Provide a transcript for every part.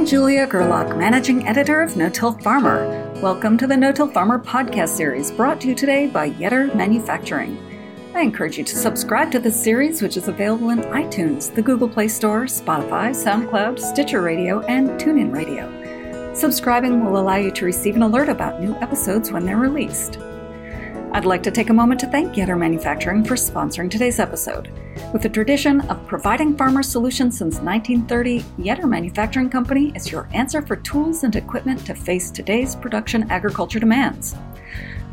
I'm Julia Gerlach, managing editor of No Till Farmer. Welcome to the No Till Farmer podcast series brought to you today by Yetter Manufacturing. I encourage you to subscribe to this series, which is available in iTunes, the Google Play Store, Spotify, SoundCloud, Stitcher Radio, and TuneIn Radio. Subscribing will allow you to receive an alert about new episodes when they're released. I'd like to take a moment to thank Yetter Manufacturing for sponsoring today's episode. With a tradition of providing farmer solutions since 1930, Yetter Manufacturing Company is your answer for tools and equipment to face today's production agriculture demands.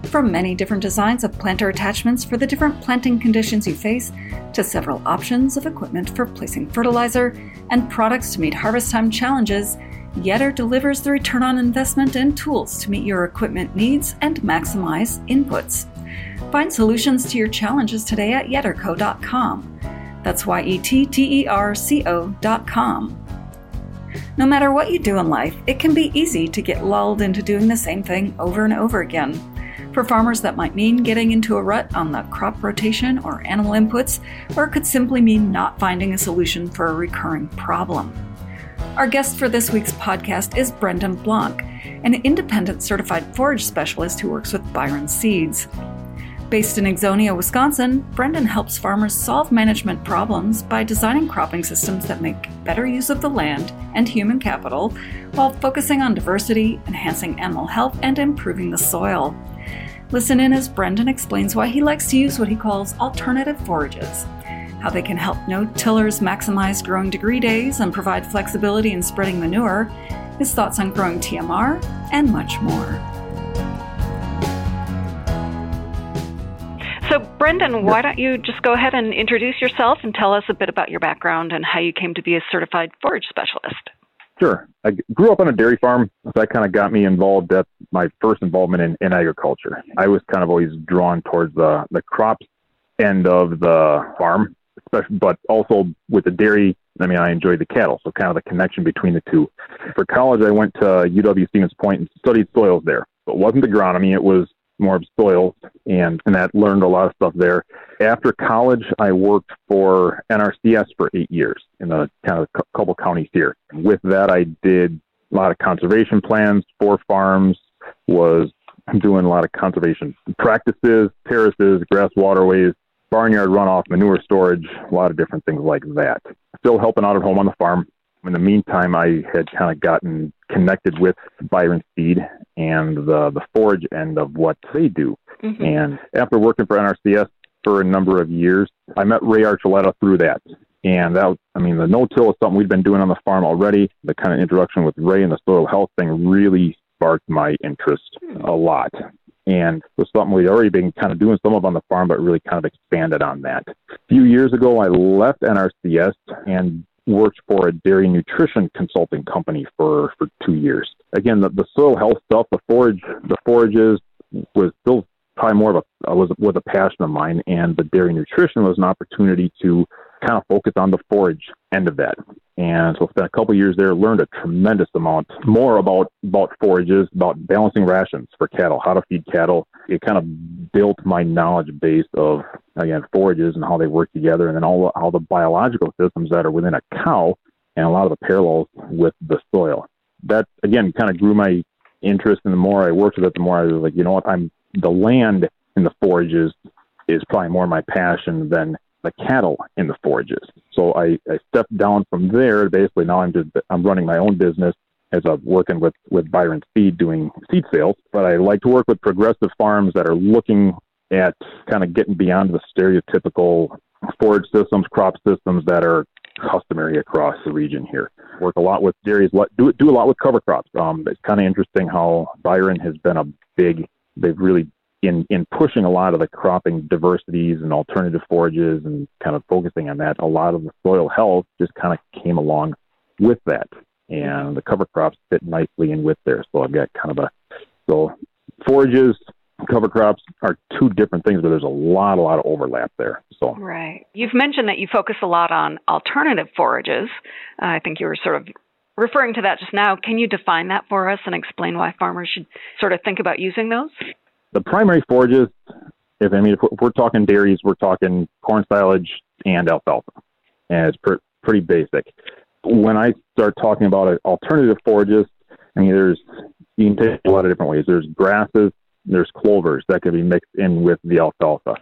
From many different designs of planter attachments for the different planting conditions you face, to several options of equipment for placing fertilizer and products to meet harvest time challenges, Yetter delivers the return on investment and tools to meet your equipment needs and maximize inputs. Find solutions to your challenges today at yetterco.com. That's Y E T T E R C O.com. No matter what you do in life, it can be easy to get lulled into doing the same thing over and over again. For farmers, that might mean getting into a rut on the crop rotation or animal inputs, or it could simply mean not finding a solution for a recurring problem. Our guest for this week's podcast is Brendan Blanc, an independent certified forage specialist who works with Byron Seeds. Based in Exonia, Wisconsin, Brendan helps farmers solve management problems by designing cropping systems that make better use of the land and human capital while focusing on diversity, enhancing animal health, and improving the soil. Listen in as Brendan explains why he likes to use what he calls alternative forages how they can help no tillers maximize growing degree days and provide flexibility in spreading manure, his thoughts on growing TMR, and much more. So, Brendan, why don't you just go ahead and introduce yourself and tell us a bit about your background and how you came to be a certified forage specialist? Sure. I grew up on a dairy farm, so that kind of got me involved. That's my first involvement in, in agriculture. I was kind of always drawn towards the, the crops end of the farm especially, but also with the dairy. I mean, I enjoyed the cattle, so kind of the connection between the two. For college, I went to UW Stevens Point and studied soils there. But it wasn't agronomy; it was more of soils, and and that learned a lot of stuff there. After college, I worked for NRCS for eight years in the kind of couple counties here. With that, I did a lot of conservation plans for farms. Was doing a lot of conservation practices, terraces, grass waterways, barnyard runoff, manure storage, a lot of different things like that. Still helping out at home on the farm. In the meantime, I had kind of gotten connected with Byron Seed and the the forage end of what they do. Mm-hmm. And after working for NRCS for a number of years, I met Ray Archuleta through that. And that, was, I mean, the no-till is something we've been doing on the farm already. The kind of introduction with Ray and the soil health thing really sparked my interest hmm. a lot and was something we'd already been kind of doing some of on the farm, but really kind of expanded on that. A few years ago, I left NRCS and worked for a dairy nutrition consulting company for, for two years. Again, the, the soil health stuff, the forage, the forages was still probably more of a was was a passion of mine, and the dairy nutrition was an opportunity to kind of focus on the forage end of that. And so spent a couple years there, learned a tremendous amount more about about forages, about balancing rations for cattle, how to feed cattle. It kind of built my knowledge base of again forages and how they work together, and then all all the biological systems that are within a cow, and a lot of the parallels with the soil. That again kind of grew my interest, and the more I worked with it, the more I was like, you know what, I'm the land in the forages is probably more my passion than the cattle in the forages. So I, I stepped down from there. Basically, now I'm just I'm running my own business as I'm working with with Byron Seed doing seed sales. But I like to work with progressive farms that are looking at kind of getting beyond the stereotypical forage systems, crop systems that are customary across the region here. Work a lot with dairies, do do a lot with cover crops. Um, it's kind of interesting how Byron has been a big. They've really in in pushing a lot of the cropping diversities and alternative forages and kind of focusing on that, a lot of the soil health just kind of came along with that, and the cover crops fit nicely in with there. So I've got kind of a so forages, cover crops are two different things, but there's a lot, a lot of overlap there. So right, you've mentioned that you focus a lot on alternative forages. Uh, I think you were sort of referring to that just now. Can you define that for us and explain why farmers should sort of think about using those? The primary forages, if I mean, if we're talking dairies, we're talking corn silage and alfalfa, and it's pretty basic. when I start talking about alternative forages, I mean, there's you can take a lot of different ways. There's grasses, there's clovers that can be mixed in with the alfalfa.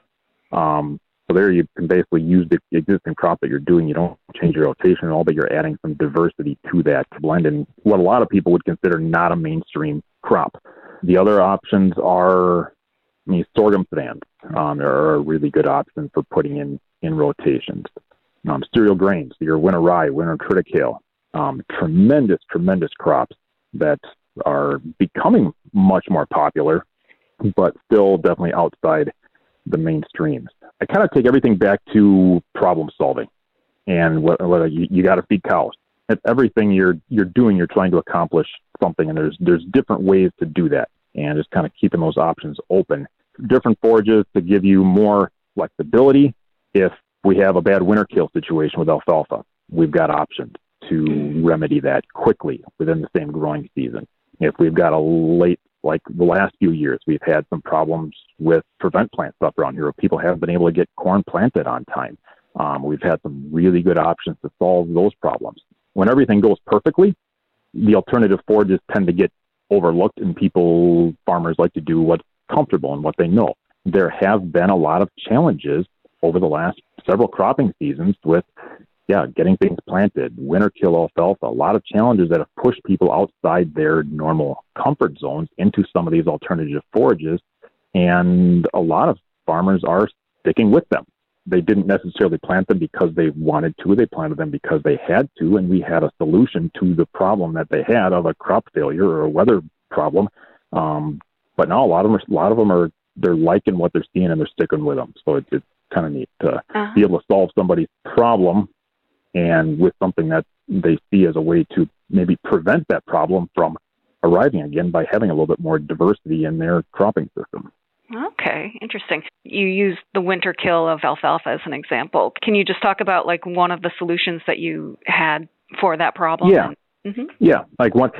Um, so there you can basically use the existing crop that you're doing. You don't change your rotation at all, but you're adding some diversity to that to blend in what a lot of people would consider not a mainstream crop. The other options are, I mean, sorghum sudans um, are a really good option for putting in in rotations. Um, cereal grains, your winter rye, winter triticale, um, tremendous, tremendous crops that are becoming much more popular, but still definitely outside the mainstream. I kind of take everything back to problem solving, and whether you, you got to feed cows. At everything you're you're doing, you're trying to accomplish something, and there's there's different ways to do that, and just kind of keeping those options open. Different forages to give you more flexibility. If we have a bad winter kill situation with alfalfa, we've got options to remedy that quickly within the same growing season. If we've got a late like the last few years, we've had some problems with prevent plant stuff around here. People haven't been able to get corn planted on time. Um, we've had some really good options to solve those problems. When everything goes perfectly, the alternative forages tend to get overlooked, and people, farmers, like to do what's comfortable and what they know. There have been a lot of challenges over the last several cropping seasons with yeah, getting things planted, winter kill alfalfa, a lot of challenges that have pushed people outside their normal comfort zones into some of these alternative forages. And a lot of farmers are sticking with them. They didn't necessarily plant them because they wanted to, they planted them because they had to. And we had a solution to the problem that they had of a crop failure or a weather problem. Um, but now a lot of them are, a lot of them are, they're liking what they're seeing and they're sticking with them. So it's, it's kind of neat to uh-huh. be able to solve somebody's problem and with something that they see as a way to maybe prevent that problem from arriving again by having a little bit more diversity in their cropping system. Okay, interesting. You used the winter kill of alfalfa as an example. Can you just talk about like one of the solutions that you had for that problem? Yeah. Mm-hmm. Yeah, like one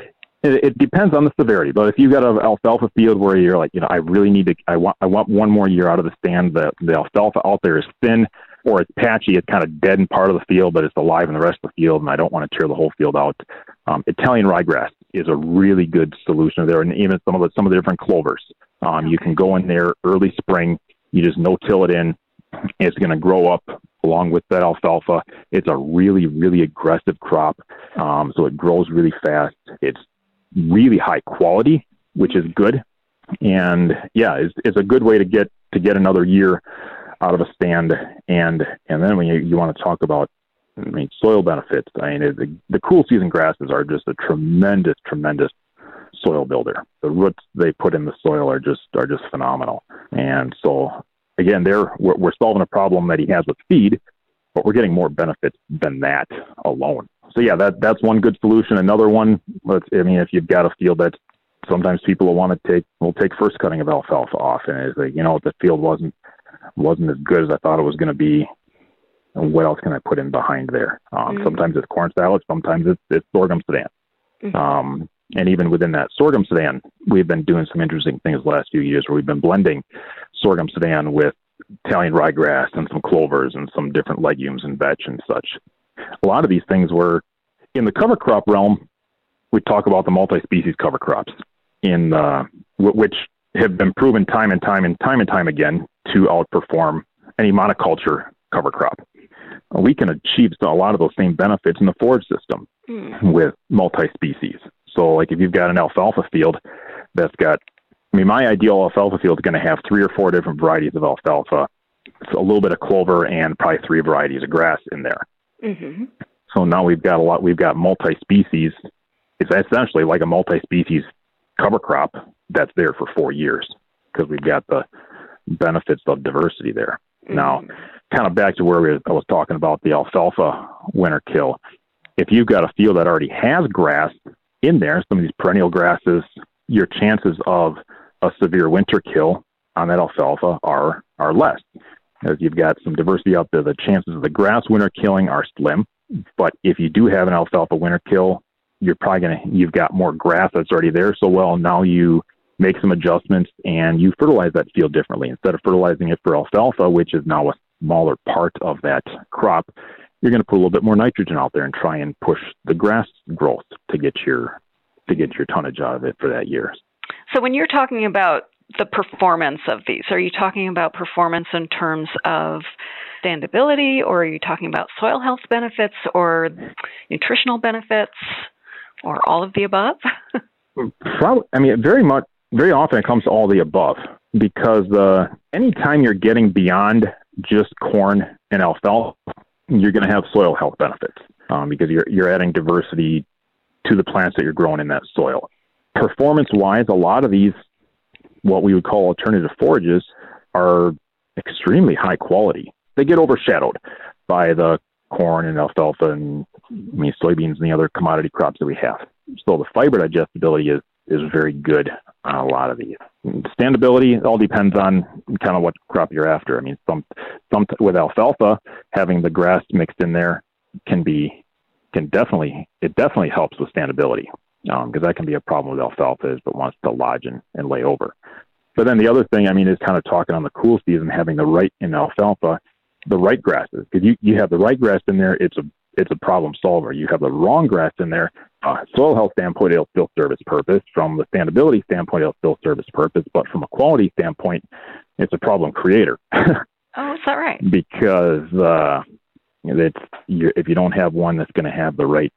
it, depends on the severity, but if you've got an alfalfa field where you're like, you know, I really need to, I want, I want one more year out of the stand. The the alfalfa out there is thin or it's patchy. It's kind of dead in part of the field, but it's alive in the rest of the field, and I don't want to tear the whole field out. Um, Italian ryegrass is a really good solution there, and even some of the some of the different clovers. Um, you can go in there early spring. You just no till it in. It's going to grow up along with that alfalfa. It's a really really aggressive crop, um, so it grows really fast. It's really high quality, which is good, and yeah, it's, it's a good way to get to get another year out of a stand. And and then when you, you want to talk about I mean soil benefits, I mean the the cool season grasses are just a tremendous tremendous soil builder. The roots they put in the soil are just are just phenomenal. And so again, there we're, we're solving a problem that he has with feed, but we're getting more benefits than that alone. So yeah, that that's one good solution. Another one, let's I mean, if you've got a field that sometimes people will want to take will take first cutting of alfalfa off, and it's like you know the field wasn't wasn't as good as I thought it was going to be. And what else can I put in behind there? Um, mm-hmm. Sometimes it's corn silage, sometimes it's, it's sorghum sudan. Mm-hmm. Um, and even within that sorghum sudan, we've been doing some interesting things the last few years where we've been blending sorghum sudan with Italian ryegrass and some clovers and some different legumes and vetch and such. A lot of these things were in the cover crop realm. We talk about the multi-species cover crops in uh, w- which have been proven time and time and time and time again to outperform any monoculture cover crop. We can achieve a lot of those same benefits in the forage system mm. with multi-species. So, like if you've got an alfalfa field that's got, I mean, my ideal alfalfa field is going to have three or four different varieties of alfalfa, a little bit of clover, and probably three varieties of grass in there. Mm-hmm. So now we've got a lot. We've got multi-species. It's essentially like a multi-species cover crop that's there for four years because we've got the benefits of diversity there. Mm-hmm. Now, kind of back to where we, I was talking about the alfalfa winter kill. If you've got a field that already has grass in there, some of these perennial grasses, your chances of a severe winter kill on that alfalfa are are less. As you've got some diversity out there, the chances of the grass winter killing are slim. But if you do have an alfalfa winter kill, you're probably gonna you've got more grass that's already there. So well, now you make some adjustments and you fertilize that field differently. Instead of fertilizing it for alfalfa, which is now a smaller part of that crop, you're going to put a little bit more nitrogen out there and try and push the grass growth to get your to get your tonnage out of it for that year. So when you're talking about the performance of these, are you talking about performance in terms of standability, or are you talking about soil health benefits, or nutritional benefits, or all of the above? Probably, I mean, very much, very often it comes to all the above because uh, anytime you're getting beyond just corn and alfalfa, you're going to have soil health benefits um, because you're you're adding diversity to the plants that you're growing in that soil. Performance wise, a lot of these, what we would call alternative forages, are extremely high quality. They get overshadowed by the corn and alfalfa and I mean soybeans and the other commodity crops that we have. So the fiber digestibility is is very good on a lot of these. Standability all depends on kind of what crop you're after. I mean, some some with alfalfa having the grass mixed in there can be can definitely it definitely helps with standability because um, that can be a problem with alfalfa is it wants to lodge and, and lay over. But then the other thing, I mean, is kind of talking on the cool season, having the right in alfalfa, the right grasses because you you have the right grass in there, it's a it's a problem solver. You have the wrong grass in there. Uh, soil health standpoint, it'll still serve its purpose. From the standability standpoint, it'll still serve its purpose. But from a quality standpoint, it's a problem creator. oh, is that right? because uh, it's you, if you don't have one that's going to have the right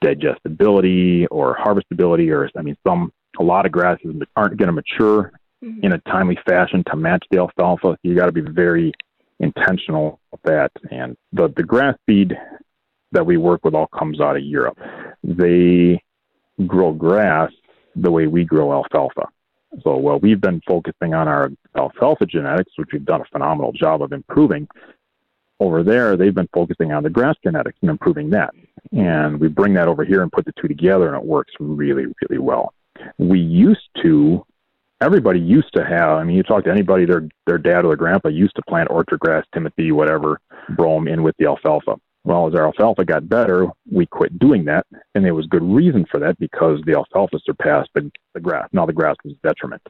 digestibility or harvestability, or I mean, some a lot of grasses aren't going to mature mm-hmm. in a timely fashion to match the alfalfa. You got to be very intentional with that. And the the grass seed that we work with all comes out of Europe. They grow grass the way we grow alfalfa. So, well, we've been focusing on our alfalfa genetics, which we've done a phenomenal job of improving. Over there, they've been focusing on the grass genetics and improving that. And we bring that over here and put the two together, and it works really, really well. We used to, everybody used to have, I mean, you talk to anybody, their, their dad or their grandpa used to plant orchard grass, Timothy, whatever, brome in with the alfalfa. Well, as our alfalfa got better, we quit doing that, and there was good reason for that because the alfalfa surpassed the, the grass. Now the grass was detriment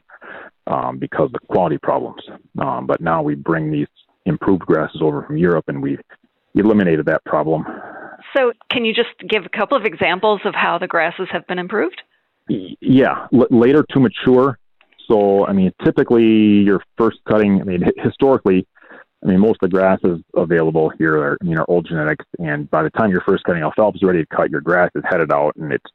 um, because of the quality problems. Um, but now we bring these improved grasses over from Europe, and we've eliminated that problem. So, can you just give a couple of examples of how the grasses have been improved? Yeah, L- later to mature. So, I mean, typically your first cutting. I mean, historically, I mean, most of the grasses available here are, I mean, are old genetics, and by the time you're first cutting alfalfa is ready to cut, your grass is headed out, and it's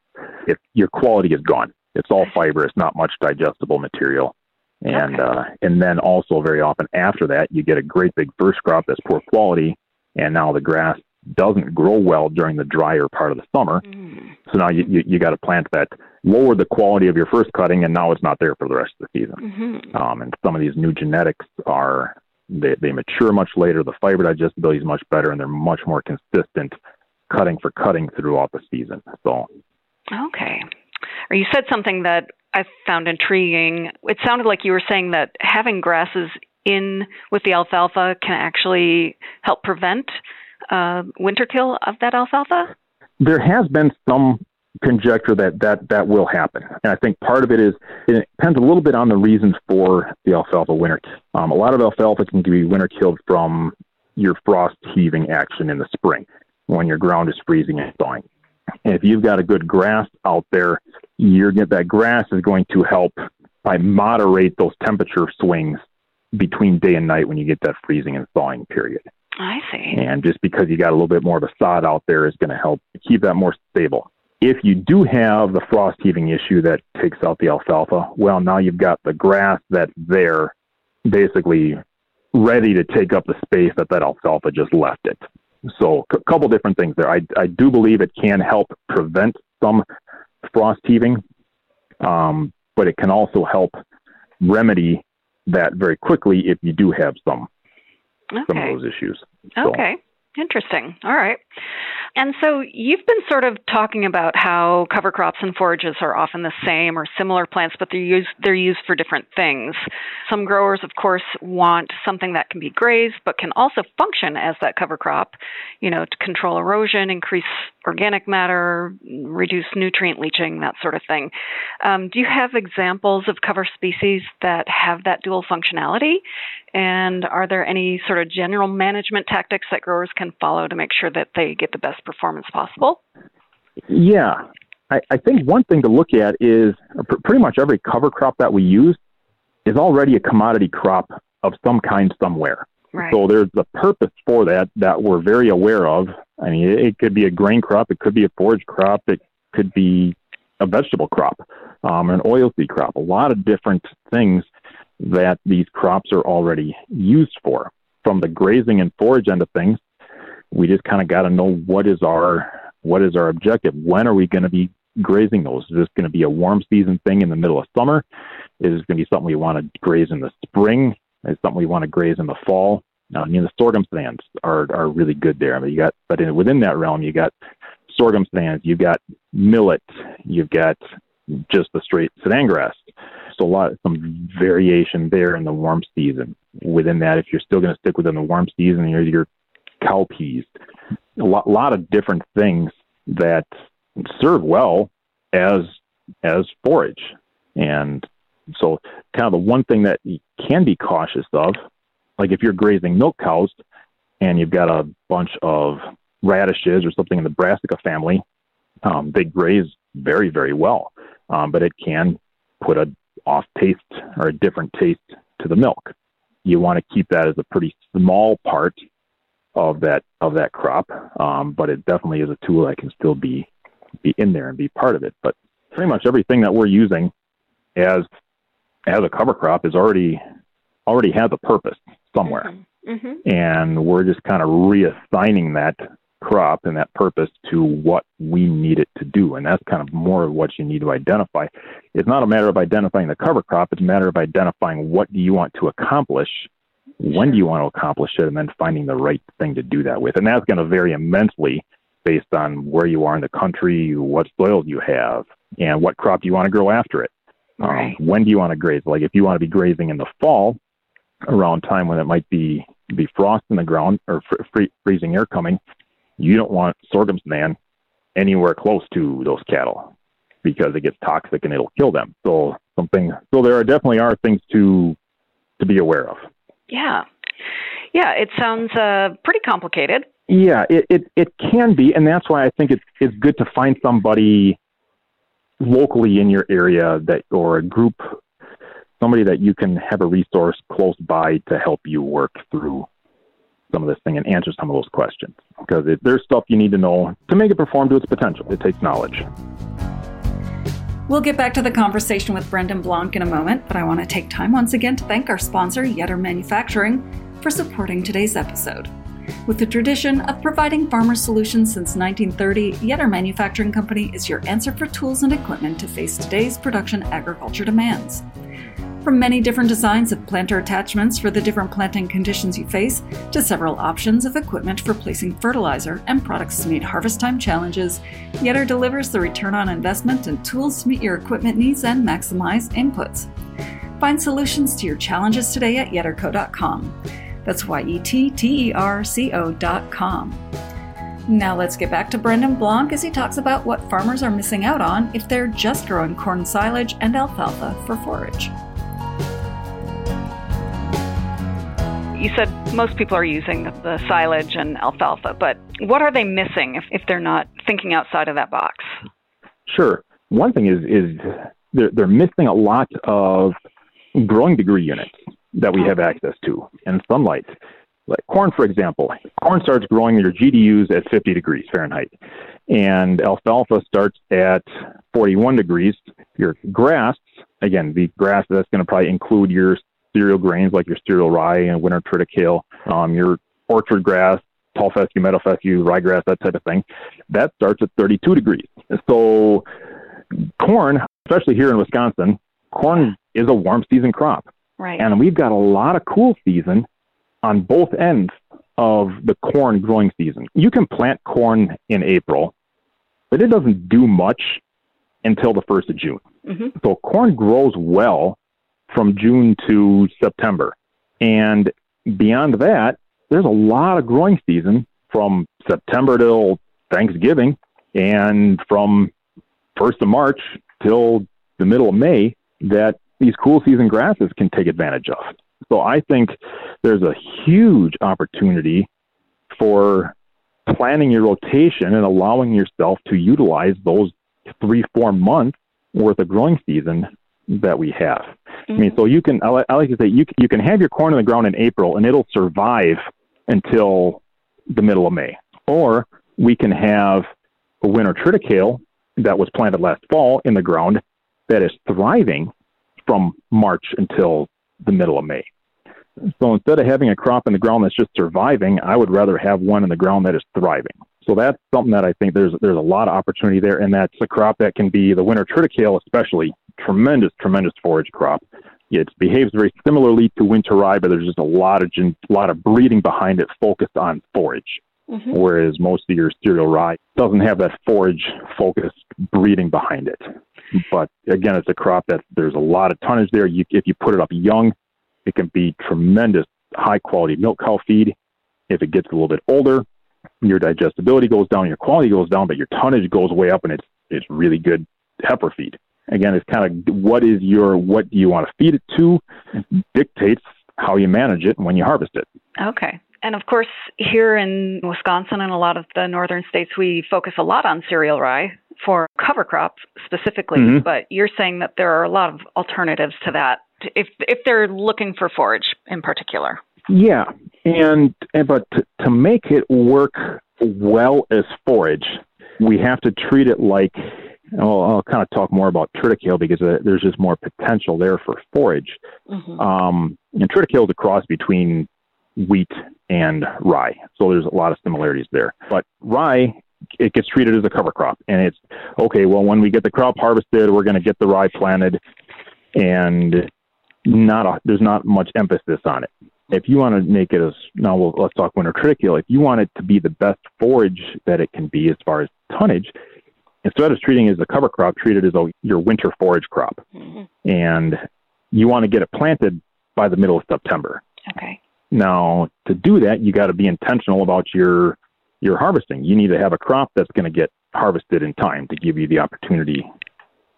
it, your quality is gone. It's all fiber. It's not much digestible material, and okay. uh, and then also very often after that, you get a great big first crop that's poor quality, and now the grass doesn't grow well during the drier part of the summer. Mm. So now you, you, you got to plant that lower the quality of your first cutting, and now it's not there for the rest of the season. Mm-hmm. Um, and some of these new genetics are they, they mature much later. The fiber digestibility is much better, and they're much more consistent cutting for cutting throughout the season. So, okay. Or you said something that I found intriguing. It sounded like you were saying that having grasses in with the alfalfa can actually help prevent uh, winter kill of that alfalfa. There has been some conjecture that that that will happen. And I think part of it is it depends a little bit on the reasons for the alfalfa winter. Um, a lot of alfalfa can be winter killed from your frost heaving action in the spring when your ground is freezing and thawing. And if you've got a good grass out there, you're get that grass is going to help by moderate those temperature swings between day and night when you get that freezing and thawing period. I see. And just because you got a little bit more of a sod out there is going to help keep that more stable. If you do have the frost heaving issue that takes out the alfalfa, well, now you've got the grass that's there basically ready to take up the space that that alfalfa just left it. So a couple different things there. I, I do believe it can help prevent some frost heaving, um, but it can also help remedy that very quickly if you do have some okay. some of those issues. So. Okay. Interesting. All right. And so you've been sort of talking about how cover crops and forages are often the same or similar plants, but they're used they're used for different things. Some growers, of course, want something that can be grazed but can also function as that cover crop, you know, to control erosion, increase organic matter, reduce nutrient leaching, that sort of thing. Um, do you have examples of cover species that have that dual functionality? And are there any sort of general management tactics that growers can follow to make sure that they get the best performance possible? Yeah. I, I think one thing to look at is pr- pretty much every cover crop that we use is already a commodity crop of some kind somewhere. Right. So there's a purpose for that that we're very aware of. I mean, it, it could be a grain crop, it could be a forage crop, it could be a vegetable crop, um, an oilseed crop. A lot of different things that these crops are already used for. From the grazing and forage end of things, we just kind of got to know what is our what is our objective. When are we going to be grazing those? Is this going to be a warm season thing in the middle of summer? Is this going to be something we want to graze in the spring? Is something we want to graze in the fall? I mean, the sorghum sudans are are really good there. Mean, you got, but in, within that realm, you got sorghum sudans, you've got millet, you've got just the straight Sudan grass. So a lot, of some variation there in the warm season. Within that, if you're still going to stick within the warm season, you're your cowpeas, a lot, lot of different things that serve well as as forage. And so, kind of the one thing that you can be cautious of, like if you're grazing milk cows and you've got a bunch of radishes or something in the brassica family, um, they graze very, very well, um, but it can put a off taste or a different taste to the milk. You want to keep that as a pretty small part of that of that crop, um, but it definitely is a tool that can still be be in there and be part of it. But pretty much everything that we're using as as a cover crop is already already has a purpose somewhere, mm-hmm. Mm-hmm. and we're just kind of reassigning that crop and that purpose to what we need it to do. And that's kind of more of what you need to identify. It's not a matter of identifying the cover crop, it's a matter of identifying what do you want to accomplish, when do you want to accomplish it, and then finding the right thing to do that with. And that's going to vary immensely based on where you are in the country, what soils you have, and what crop do you want to grow after it. Um, right. When do you want to graze? Like if you want to be grazing in the fall, around time when it might be be frost in the ground or fr- freezing air coming, you don't want sorghum sudan anywhere close to those cattle because it gets toxic and it'll kill them. So something so there are definitely are things to to be aware of. Yeah. Yeah, it sounds uh, pretty complicated. Yeah, it, it, it can be, and that's why I think it's it's good to find somebody locally in your area that or a group somebody that you can have a resource close by to help you work through some of this thing and answer some of those questions because it, there's stuff you need to know to make it perform to its potential. It takes knowledge. We'll get back to the conversation with Brendan Blanc in a moment, but I want to take time once again to thank our sponsor, Yetter Manufacturing, for supporting today's episode. With the tradition of providing farmer solutions since 1930, Yetter Manufacturing Company is your answer for tools and equipment to face today's production agriculture demands. From many different designs of planter attachments for the different planting conditions you face, to several options of equipment for placing fertilizer and products to meet harvest time challenges, Yetter delivers the return on investment and tools to meet your equipment needs and maximize inputs. Find solutions to your challenges today at yetterco.com. That's Y E T T E R C O.com. Now let's get back to Brendan Blanc as he talks about what farmers are missing out on if they're just growing corn silage and alfalfa for forage. You said most people are using the, silage and alfalfa, but what are they missing if, if they're not thinking outside of that box? Sure. One thing is is they're, they're missing a lot of growing degree units that we have access to and sunlight. Like corn, for example, corn starts growing your GDUs at 50 degrees Fahrenheit, and alfalfa starts at 41 degrees. Your grass, again, the grass that's going to probably include your cereal grains like your cereal rye and winter triticale, um, your orchard grass, tall fescue, meadow fescue, ryegrass, that type of thing. That starts at 32 degrees. So corn, especially here in Wisconsin, corn is a warm season crop. Right. And we've got a lot of cool season on both ends of the corn growing season. You can plant corn in April, but it doesn't do much until the 1st of June. Mm-hmm. So corn grows well from June to September. And beyond that, there's a lot of growing season from September till Thanksgiving and from 1st of March till the middle of May that these cool season grasses can take advantage of. So I think there's a huge opportunity for planning your rotation and allowing yourself to utilize those three, four months worth of growing season that we have. Mm-hmm. I mean, so you can, I like to say, you, you can have your corn in the ground in April and it'll survive until the middle of May. Or we can have a winter triticale that was planted last fall in the ground that is thriving from March until the middle of May. So instead of having a crop in the ground that's just surviving, I would rather have one in the ground that is thriving. So that's something that I think there's there's a lot of opportunity there, and that's a crop that can be the winter triticale, especially tremendous, tremendous forage crop. It behaves very similarly to winter rye, but there's just a lot of a lot of breeding behind it, focused on forage. Mm-hmm. Whereas most of your cereal rye doesn't have that forage focused breeding behind it. But again, it's a crop that there's a lot of tonnage there. You, if you put it up young, it can be tremendous high quality milk cow feed. If it gets a little bit older, your digestibility goes down, your quality goes down, but your tonnage goes way up, and it's it's really good heifer feed. Again, it's kind of what is your what do you want to feed it to dictates how you manage it and when you harvest it. Okay. And of course, here in Wisconsin and a lot of the northern states, we focus a lot on cereal rye for cover crops specifically. Mm-hmm. But you're saying that there are a lot of alternatives to that if if they're looking for forage in particular. Yeah, and, and but to, to make it work well as forage, we have to treat it like. I'll, I'll kind of talk more about triticale because uh, there's just more potential there for forage. Mm-hmm. Um, and triticale is a cross between wheat and rye, so there's a lot of similarities there. But rye it gets treated as a cover crop and it's okay well when we get the crop harvested we're going to get the rye planted and not a, there's not much emphasis on it. If you want to make it as now, we'll, let's talk winter triticale. If you want it to be the best forage that it can be as far as tonnage, instead of treating it as a cover crop, treat it as a, your winter forage crop, mm-hmm. and you want to get it planted by the middle of September. Okay. Now, to do that, you got to be intentional about your your harvesting. You need to have a crop that's going to get harvested in time to give you the opportunity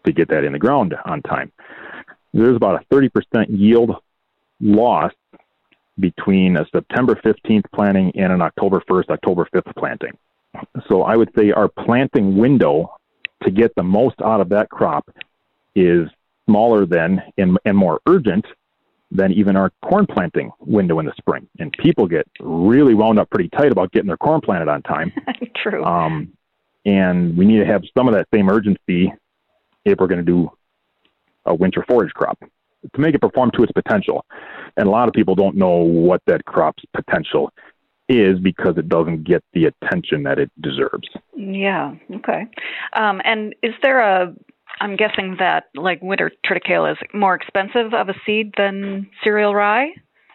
to get that in the ground on time there's about a 30% yield loss between a September 15th planting and an October 1st, October 5th planting. So I would say our planting window to get the most out of that crop is smaller than and, and more urgent than even our corn planting window in the spring. And people get really wound up pretty tight about getting their corn planted on time. True. Um, and we need to have some of that same urgency if we're going to do a winter forage crop to make it perform to its potential. And a lot of people don't know what that crop's potential is because it doesn't get the attention that it deserves. Yeah. Okay. Um, and is there a? I'm guessing that like winter triticale is more expensive of a seed than cereal rye.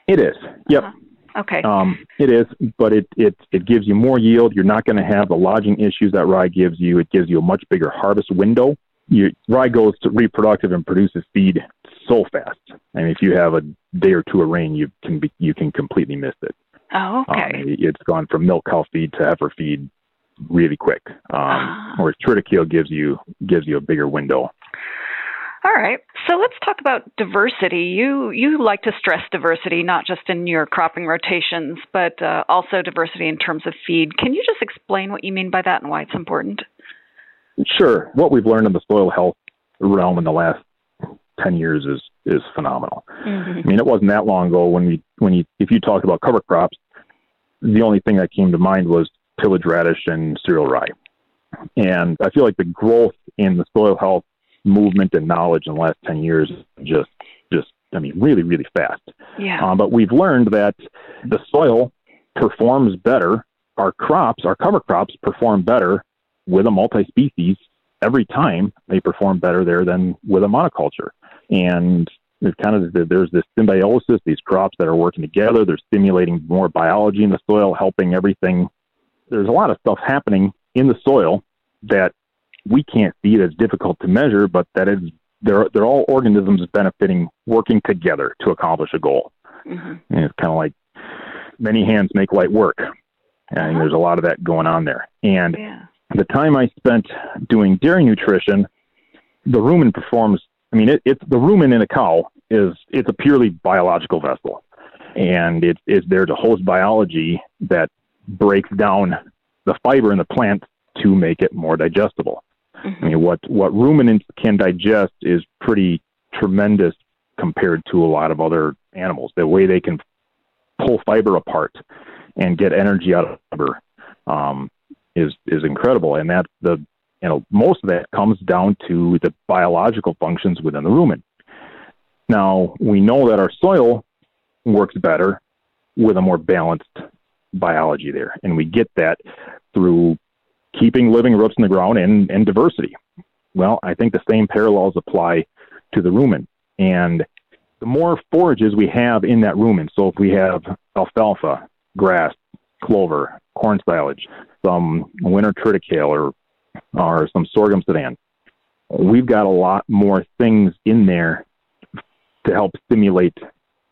It is. Yep. Uh-huh. Okay. Um, it is, but it, it it gives you more yield. You're not going to have the lodging issues that rye gives you. It gives you a much bigger harvest window your rye goes to reproductive and produces feed so fast. And if you have a day or two of rain, you can be, you can completely miss it. Oh, okay. Um, it's gone from milk cow feed to heifer feed really quick. Um, uh, whereas triticale gives you gives you a bigger window. All right. So let's talk about diversity. You you like to stress diversity not just in your cropping rotations, but uh, also diversity in terms of feed. Can you just explain what you mean by that and why it's important? Sure. What we've learned in the soil health realm in the last 10 years is is phenomenal. Mm-hmm. I mean, it wasn't that long ago when we when you if you talked about cover crops, the only thing that came to mind was tillage radish and cereal rye. And I feel like the growth in the soil health movement and knowledge in the last 10 years just just I mean really really fast. Yeah. Um, but we've learned that the soil performs better. Our crops, our cover crops perform better with a multi-species every time they perform better there than with a monoculture. And There's kind of there's this symbiosis. These crops that are working together. They're stimulating more biology in the soil, helping everything. There's a lot of stuff happening in the soil that we can't see that's difficult to measure, but that is they're they're all organisms benefiting, working together to accomplish a goal. Mm-hmm. And it's kind of like many hands make light work, and uh-huh. there's a lot of that going on there. And yeah. the time I spent doing dairy nutrition, the rumen performs. I mean, it, it's the rumen in a cow is it's a purely biological vessel, and it's it's there to host biology that breaks down the fiber in the plant to make it more digestible. Mm-hmm. I mean, what what ruminants can digest is pretty tremendous compared to a lot of other animals. The way they can pull fiber apart and get energy out of fiber um, is is incredible, and that the you know most of that comes down to the biological functions within the rumen. Now we know that our soil works better with a more balanced biology there, and we get that through keeping living roots in the ground and, and diversity. Well, I think the same parallels apply to the rumen. And the more forages we have in that rumen, so if we have alfalfa, grass, clover, corn silage, some winter triticale or, or some sorghum sudan, we've got a lot more things in there to help stimulate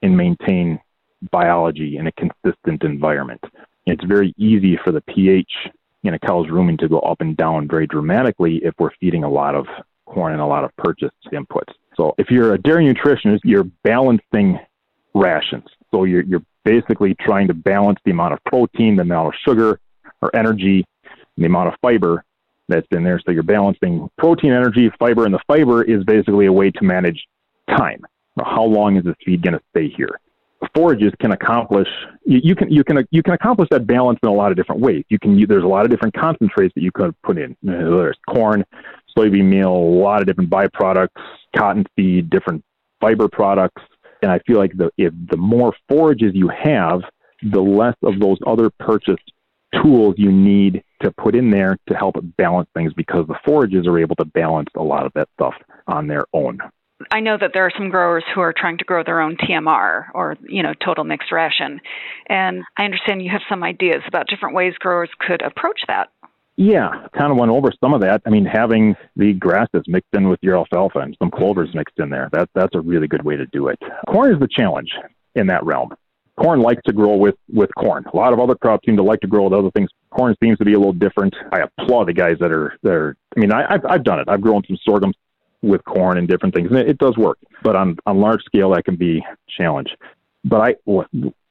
and maintain biology in a consistent environment. It's very easy for the pH in a cow's rumen to go up and down very dramatically if we're feeding a lot of corn and a lot of purchased inputs. So if you're a dairy nutritionist, you're balancing rations. So you're, you're basically trying to balance the amount of protein, the amount of sugar or energy, the amount of fiber that's in there. So you're balancing protein, energy, fiber, and the fiber is basically a way to manage time. How long is this feed going to stay here? forages can accomplish you, you, can you can you can accomplish that balance in a lot of different ways. You can there's a lot of different concentrates that you could put in. There's corn, soybean meal, a lot of different byproducts, cotton feed, different fiber products, and I feel like the if the more forages you have, the less of those other purchased tools you need to put in there to help balance things because the forages are able to balance a lot of that stuff on their own. I know that there are some growers who are trying to grow their own TMR or, you know, total mixed ration. And I understand you have some ideas about different ways growers could approach that. Yeah, kind of went over some of that. I mean, having the grasses mixed in with your alfalfa and some clovers mixed in there, that, that's a really good way to do it. Corn is the challenge in that realm. Corn likes to grow with, with corn. A lot of other crops seem to like to grow with other things. Corn seems to be a little different. I applaud the guys that are, that are I mean, I, I've, I've done it. I've grown some sorghum with corn and different things. And it, it does work, but on on large scale that can be challenge. But I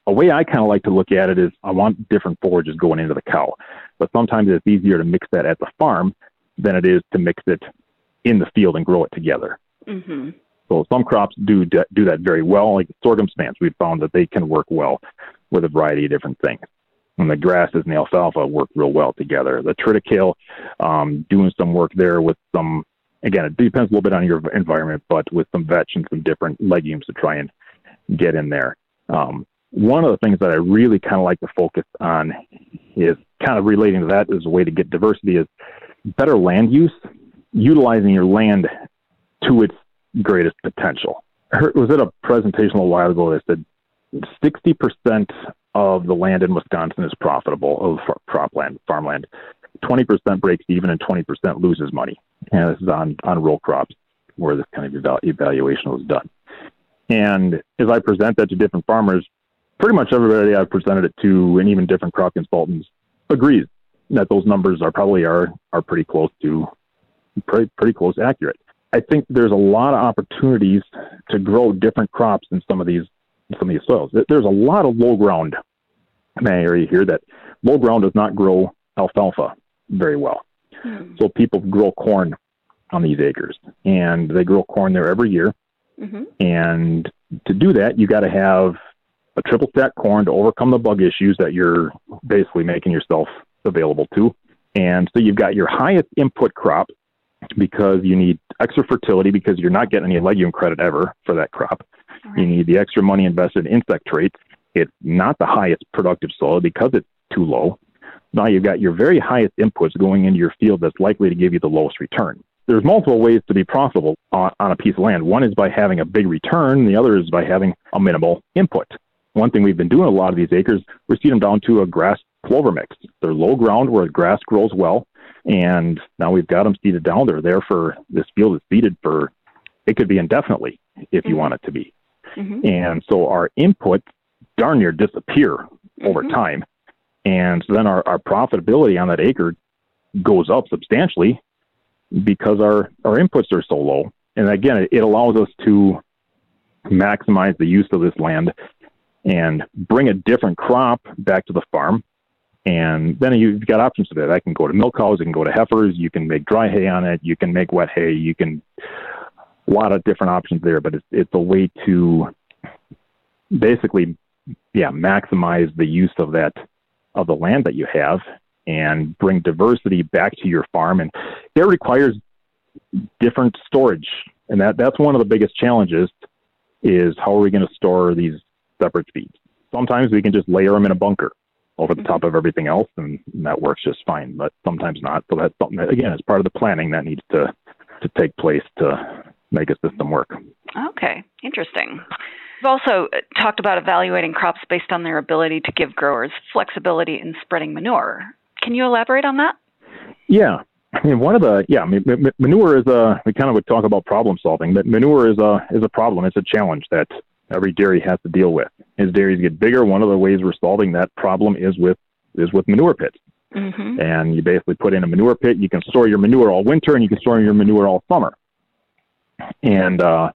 a way I kind of like to look at it is I want different forages going into the cow, but sometimes it's easier to mix that at the farm than it is to mix it in the field and grow it together. Mm-hmm. So some crops do do that very well, like sorghum sudans. We've found that they can work well with a variety of different things. And the grasses and the alfalfa work real well together. The triticale, um, doing some work there with some again, it depends a little bit on your environment, but with some vetch and some different legumes to try and get in there. Um, one of the things that I really kind of like to focus on is kind of relating to that as a way to get diversity is better land use, utilizing your land to its greatest potential. I heard, was it a presentation a while ago that said 60% of the land in Wisconsin is profitable of cropland, farmland. 20% breaks even and 20% loses money. And this is on, on row crops where this kind of evaluation was done. And as I present that to different farmers, pretty much everybody I've presented it to and even different crop consultants agrees that those numbers are probably are, are pretty close to pretty, pretty close accurate. I think there's a lot of opportunities to grow different crops in some of these some of these soils. There's a lot of low ground in that area here that low ground does not grow alfalfa very well. Mm-hmm. So people grow corn on these acres, and they grow corn there every year. Mm-hmm. And to do that, you got to have a triple stack corn to overcome the bug issues that you're basically making yourself available to. And so you've got your highest input crop because you need extra fertility because you're not getting any legume credit ever for that crop. Right. You need the extra money invested in insect traits. It's not the highest productive soil because it's too low. Now you've got your very highest inputs going into your field that's likely to give you the lowest return. there's multiple ways to be profitable on, on a piece of land. One is by having a big return. The other is by having a minimal input. One thing we've been doing a lot of these acres, we're seeding them down to a grass clover mix. They're low ground where grass grows well, and now we've got them seeded down. They're there for this field is seeded for it could be indefinitely if you mm-hmm. want it to be. Mm-hmm. And so our inputs darn near disappear mm-hmm. over time. And so then our, our profitability on that acre goes up substantially because our, our inputs are so low. And again, it, it allows us to maximize the use of this land and bring a different crop back to the farm. And then you've got options for that. I can go to milk cows, I can go to heifers, you can make dry hay on it, you can make wet hay, you can a lot of different options there, but it's it's a way to basically yeah, maximize the use of that of the land that you have and bring diversity back to your farm. And it requires different storage. And that that's one of the biggest challenges is how are we going to store these separate feeds? Sometimes we can just layer them in a bunker over the top of everything else and that works just fine but sometimes not so that's something that again is part of the planning that needs to to take place to make a system work okay interesting We've also uh, talked about evaluating crops based on their ability to give growers flexibility in spreading manure. Can you elaborate on that? Yeah. I mean, one of the yeah, I mean, manure is a we kind of would talk about problem solving, but manure is a is a problem. It's a challenge that every dairy has to deal with. As dairies get bigger, one of the ways we're solving that problem is with is with manure pits. Mm-hmm. And you basically put in a manure pit. You can store your manure all winter, and you can store your manure all summer. And uh,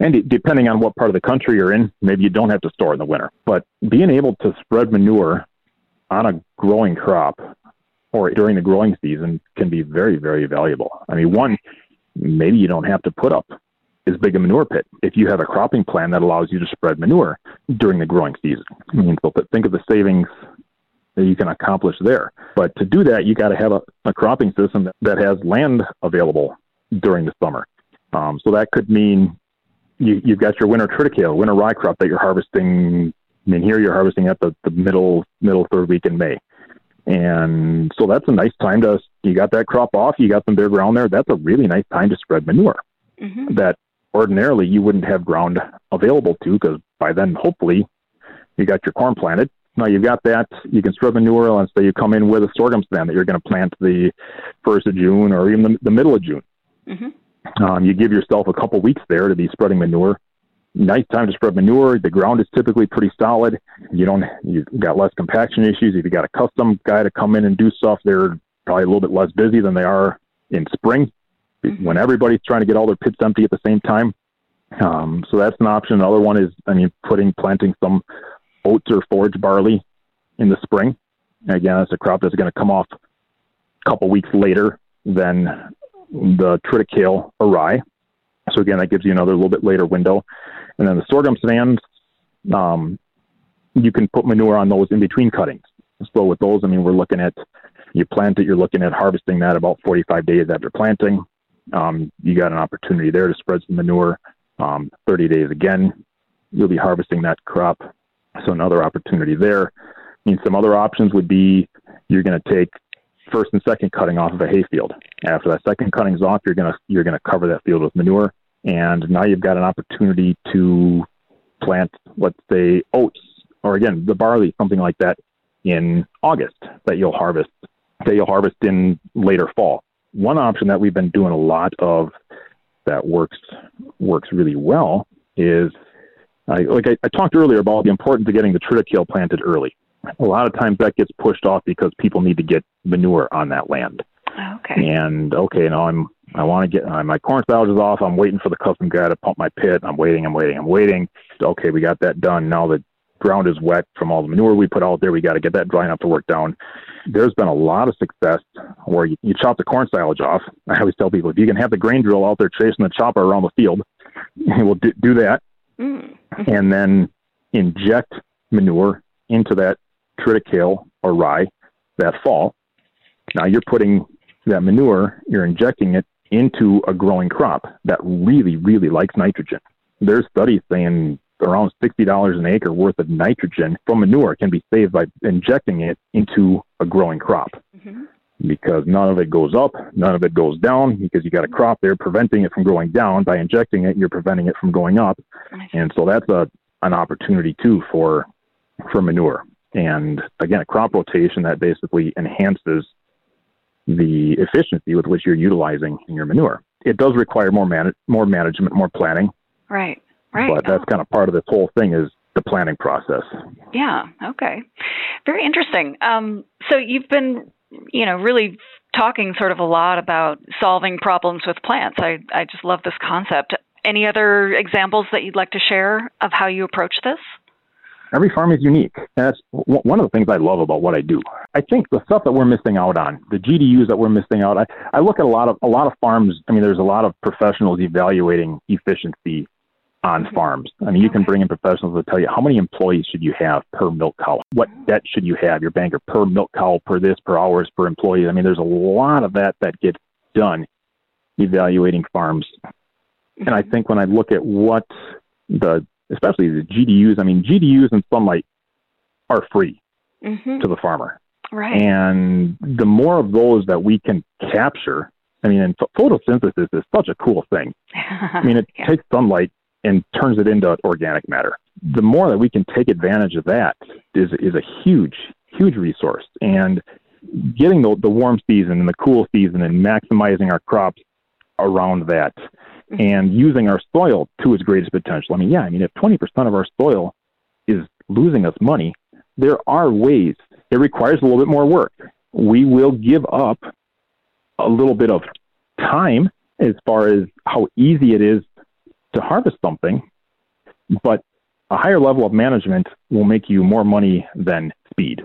and depending on what part of the country you're in, maybe you don't have to store in the winter. But being able to spread manure on a growing crop or during the growing season can be very, very valuable. I mean, one, maybe you don't have to put up as big a manure pit if you have a cropping plan that allows you to spread manure during the growing season. I mean, so think of the savings that you can accomplish there. But to do that, you got to have a, a cropping system that, that has land available during the summer. Um, so that could mean you, you've got your winter triticale, winter rye crop that you're harvesting. I mean, here you're harvesting at the, the middle middle third week in May, and so that's a nice time to you got that crop off, you got some bare ground there. That's a really nice time to spread manure mm-hmm. that ordinarily you wouldn't have ground available to because by then hopefully you got your corn planted. Now you've got that, you can spread manure and say you come in with a sorghum sudan that you're going to plant the first of June or even the, the middle of June. Mm-hmm. Um, you give yourself a couple weeks there to be spreading manure. Nice time to spread manure. The ground is typically pretty solid. You don't you've got less compaction issues. If you got a custom guy to come in and do stuff, they're probably a little bit less busy than they are in spring mm-hmm. when everybody's trying to get all their pits empty at the same time. Um, so that's an option. Another one is, I mean, putting planting some oats or forage barley in the spring. Again, that's a crop that's going to come off a couple weeks later than the triticale or rye. So again, that gives you another little bit later window. And then the sorghum sudans, um, you can put manure on those in between cuttings. So with those, I mean, we're looking at you plant it, you're looking at harvesting that about 45 days after planting. Um, you got an opportunity there to spread some manure. Um, 30 days again, you'll be harvesting that crop. So another opportunity there. I mean, some other options would be you're going to take first and second cutting off of a hayfield. After that second cutting's off, you're gonna you're gonna cover that field with manure, and now you've got an opportunity to plant, let's say, oats or again the barley, something like that, in August that you'll harvest that you'll harvest in later fall. One option that we've been doing a lot of that works works really well is I, like I, I talked earlier about the importance of getting the triticale planted early a lot of times that gets pushed off because people need to get manure on that land. Okay. And okay, now I'm I want to get uh, my corn silage is off. I'm waiting for the custom guy to pump my pit. I'm waiting. I'm waiting. I'm waiting. Okay, we got that done. Now the ground is wet from all the manure we put out there. We got to get that dry enough to work down. There's been a lot of success where you, you chop the corn silage off. I always tell people if you can have the grain drill out there chasing the chopper around the field, we'll do, do that, mm. and then inject manure into that triticale or rye that fall. Now you're putting that manure, you're injecting it into a growing crop that really, really likes nitrogen. There's studies saying around $60 an acre worth of nitrogen from manure can be saved by injecting it into a growing crop. Mm-hmm. because none of it goes up, none of it goes down because you got a crop there preventing it from going down by injecting it. You're preventing it from going up, and so that's a an opportunity too for for manure. And again, a crop rotation that basically enhances the efficiency with which you're utilizing your manure. It does require more man- more management, more planning. Right. Right. But that's oh. kind of part of this whole thing is the planning process. Yeah. Okay. Very interesting. Um, so you've been, you know, really talking sort of a lot about solving problems with plants. I I just love this concept. Any other examples that you'd like to share of how you approach this? Every farm is unique. And that's one of the things I love about what I do. I think the stuff that we're missing out on, the GDUs that we're missing out. I, I look at a lot of a lot of farms. I mean, there's a lot of professionals evaluating efficiency on mm-hmm. farms. I mean, you can bring in professionals to tell you how many employees should you have per milk cow? What debt should you have, your banker, per milk cow, per this, per hours, per employee? I mean, there's a lot of that that gets done evaluating farms. And I mm-hmm. think when I look at what the, especially the GDUs, I mean, GDUs and sunlight are free mm-hmm. to the farmer. Right. And the more of those that we can capture, I mean, and photosynthesis is such a cool thing. I mean, it yeah. takes sunlight and turns it into organic matter. The more that we can take advantage of that is is a huge, huge resource. And getting the, the warm season and the cool season and maximizing our crops around that mm-hmm. and using our soil to its greatest potential. I mean, yeah, I mean, if 20% of our soil is losing us money, there are ways. It requires a little bit more work. We will give up a little bit of time as far as how easy it is to harvest something, but a higher level of management will make you more money than speed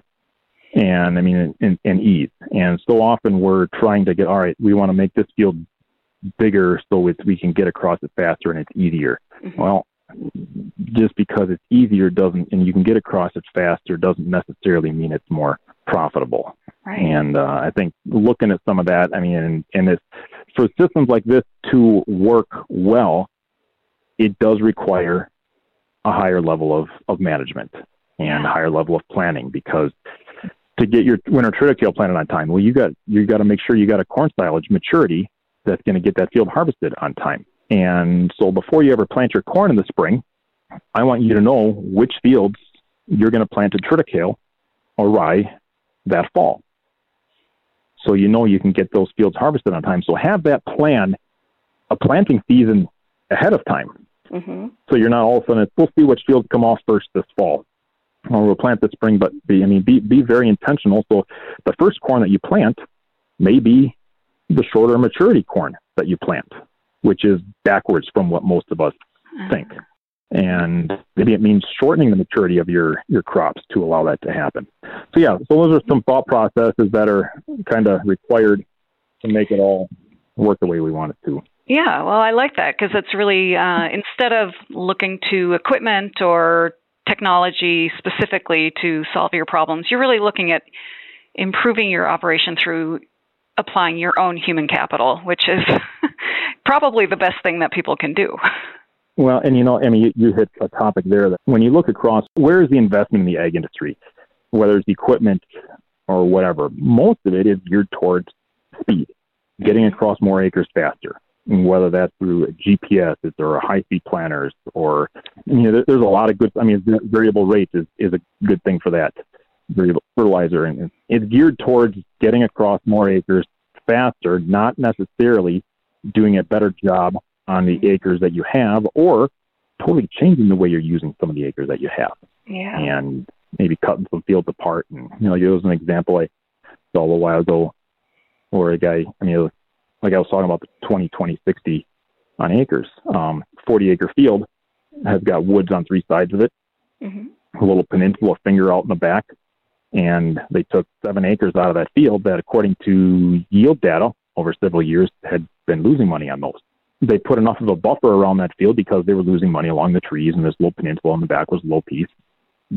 and I mean, and, and ease. And so often we're trying to get, all right, we want to make this field bigger so it's, we can get across it faster and it's easier. Mm-hmm. Well, just because it's easier doesn't, and you can get across it faster doesn't necessarily mean it's more profitable. Right. And uh, I think looking at some of that, I mean, and, and it's, for systems like this to work well, it does require a higher level of, of management and a higher level of planning because to get your winter triticale planted on time, well, you got you got to make sure you got a corn silage maturity that's going to get that field harvested on time. And so before you ever plant your corn in the spring, I want you to know which fields you're going to plant a triticale or rye that fall. So you know you can get those fields harvested on time. So have that plan, a planting season ahead of time. Mm-hmm. So you're not all of a sudden, we'll see which fields come off first this fall. Or we'll plant this spring, but be, I mean, be, be very intentional. So the first corn that you plant may be the shorter maturity corn that you plant, which is backwards from what most of us uh-huh. think. And maybe it means shortening the maturity of your, your crops to allow that to happen. So yeah, so those are some thought processes that are kind of required to make it all work the way we want it to. Yeah, well, I like that because it's really uh, instead of looking to equipment or technology specifically to solve your problems, you're really looking at improving your operation through applying your own human capital, which is probably the best thing that people can do. Well, and you know, I mean, you, you hit a topic there that when you look across, where is the investment in the ag industry, whether it's equipment or whatever, most of it is geared towards speed, getting across more acres faster whether that's through GPS or high speed planters or, you know, there's a lot of good, I mean, variable rates is, is a good thing for that variable fertilizer. And it's geared towards getting across more acres faster, not necessarily doing a better job on the acres that you have or totally changing the way you're using some of the acres that you have. Yeah. And maybe cutting some fields apart. And, you know, there was an example I saw a while ago where a guy, I mean, like I was talking about the 20, 20, 60 on acres. Um, 40 acre field has got woods on three sides of it, mm-hmm. a little peninsula finger out in the back. And they took seven acres out of that field that, according to yield data over several years, had been losing money on those. They put enough of a buffer around that field because they were losing money along the trees, and this little peninsula in the back was a low piece.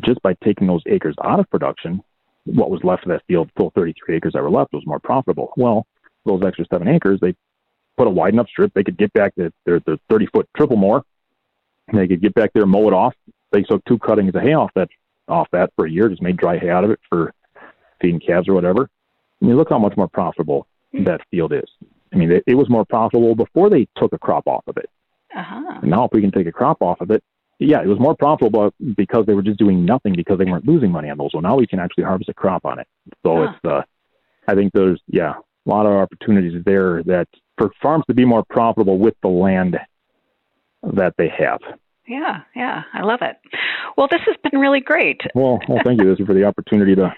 Just by taking those acres out of production, what was left of that field, full 33 acres that were left, was more profitable. Well, those extra seven acres, they put a wide enough strip. They could get back to their, their 30 foot triple mower. They could get back there, mow it off. They took two cuttings of hay off that off that for a year, just made dry hay out of it for feeding calves or whatever. I mean, look how much more profitable that field is. I mean, it, it was more profitable before they took a crop off of it. Uh-huh. Now, if we can take a crop off of it, yeah, it was more profitable because they were just doing nothing because they weren't losing money on those. Well, now we can actually harvest a crop on it. So Huh. it's, uh, I think there's, yeah, a lot of opportunities there that for farms to be more profitable with the land that they have. Yeah, yeah, I love it. Well, this has been really great. Well, well, thank you, Lizzie, for the opportunity to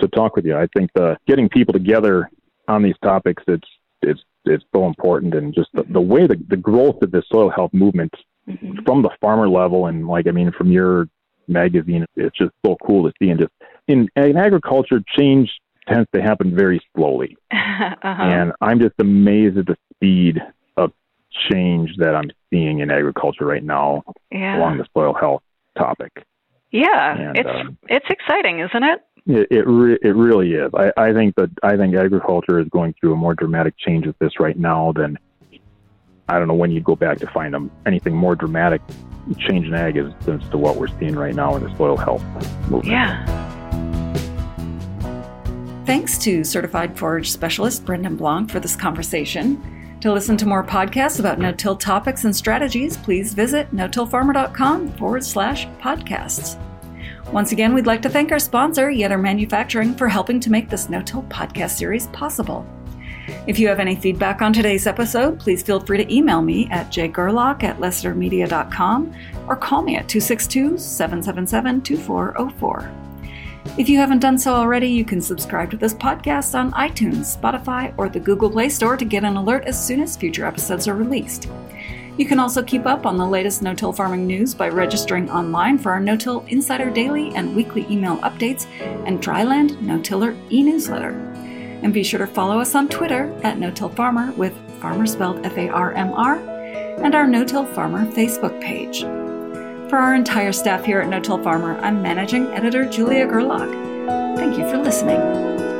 to talk with you. I think the getting people together on these topics it's it's it's so important, and just the, the way the the growth of the soil health movement Mhm. from the farmer level, and like I mean, from your magazine, it's just so cool to see. And just in in agriculture, change tends to happen very slowly, uh-huh. and I'm just amazed at the speed of change that I'm seeing in agriculture right now yeah. along the soil health topic. Yeah, And, it's um, it's exciting, isn't it? It it, re- it really is. I, I think that I think agriculture is going through a more dramatic change with this right now than I don't know when you'd go back to find them anything more dramatic change in ag is as to what we're seeing right now in the soil health movement. Yeah. Thanks to certified forage specialist Brendan Blanc for this conversation. To listen to more podcasts about no till topics and strategies, please visit no-tillfarmer.com forward slash podcasts. Once again, we'd like to thank our sponsor, Yetter Manufacturing, for helping to make this no till podcast series possible. If you have any feedback on today's episode, please feel free to email me at jgerlach at lessitermedia.com or call me at 262 777 2404. If you haven't done so already, you can subscribe to this podcast on iTunes, Spotify, or the Google Play Store to get an alert as soon as future episodes are released. You can also keep up on the latest no till farming news by registering online for our No Till Insider Daily and weekly email updates and Dryland No Tiller e newsletter. And be sure to follow us on Twitter at No Till Farmer with farmer spelled F A R M R and our No Till Farmer Facebook page. For our entire staff here at No Till Farmer, I'm managing editor Julia Gerlach. Thank you for listening.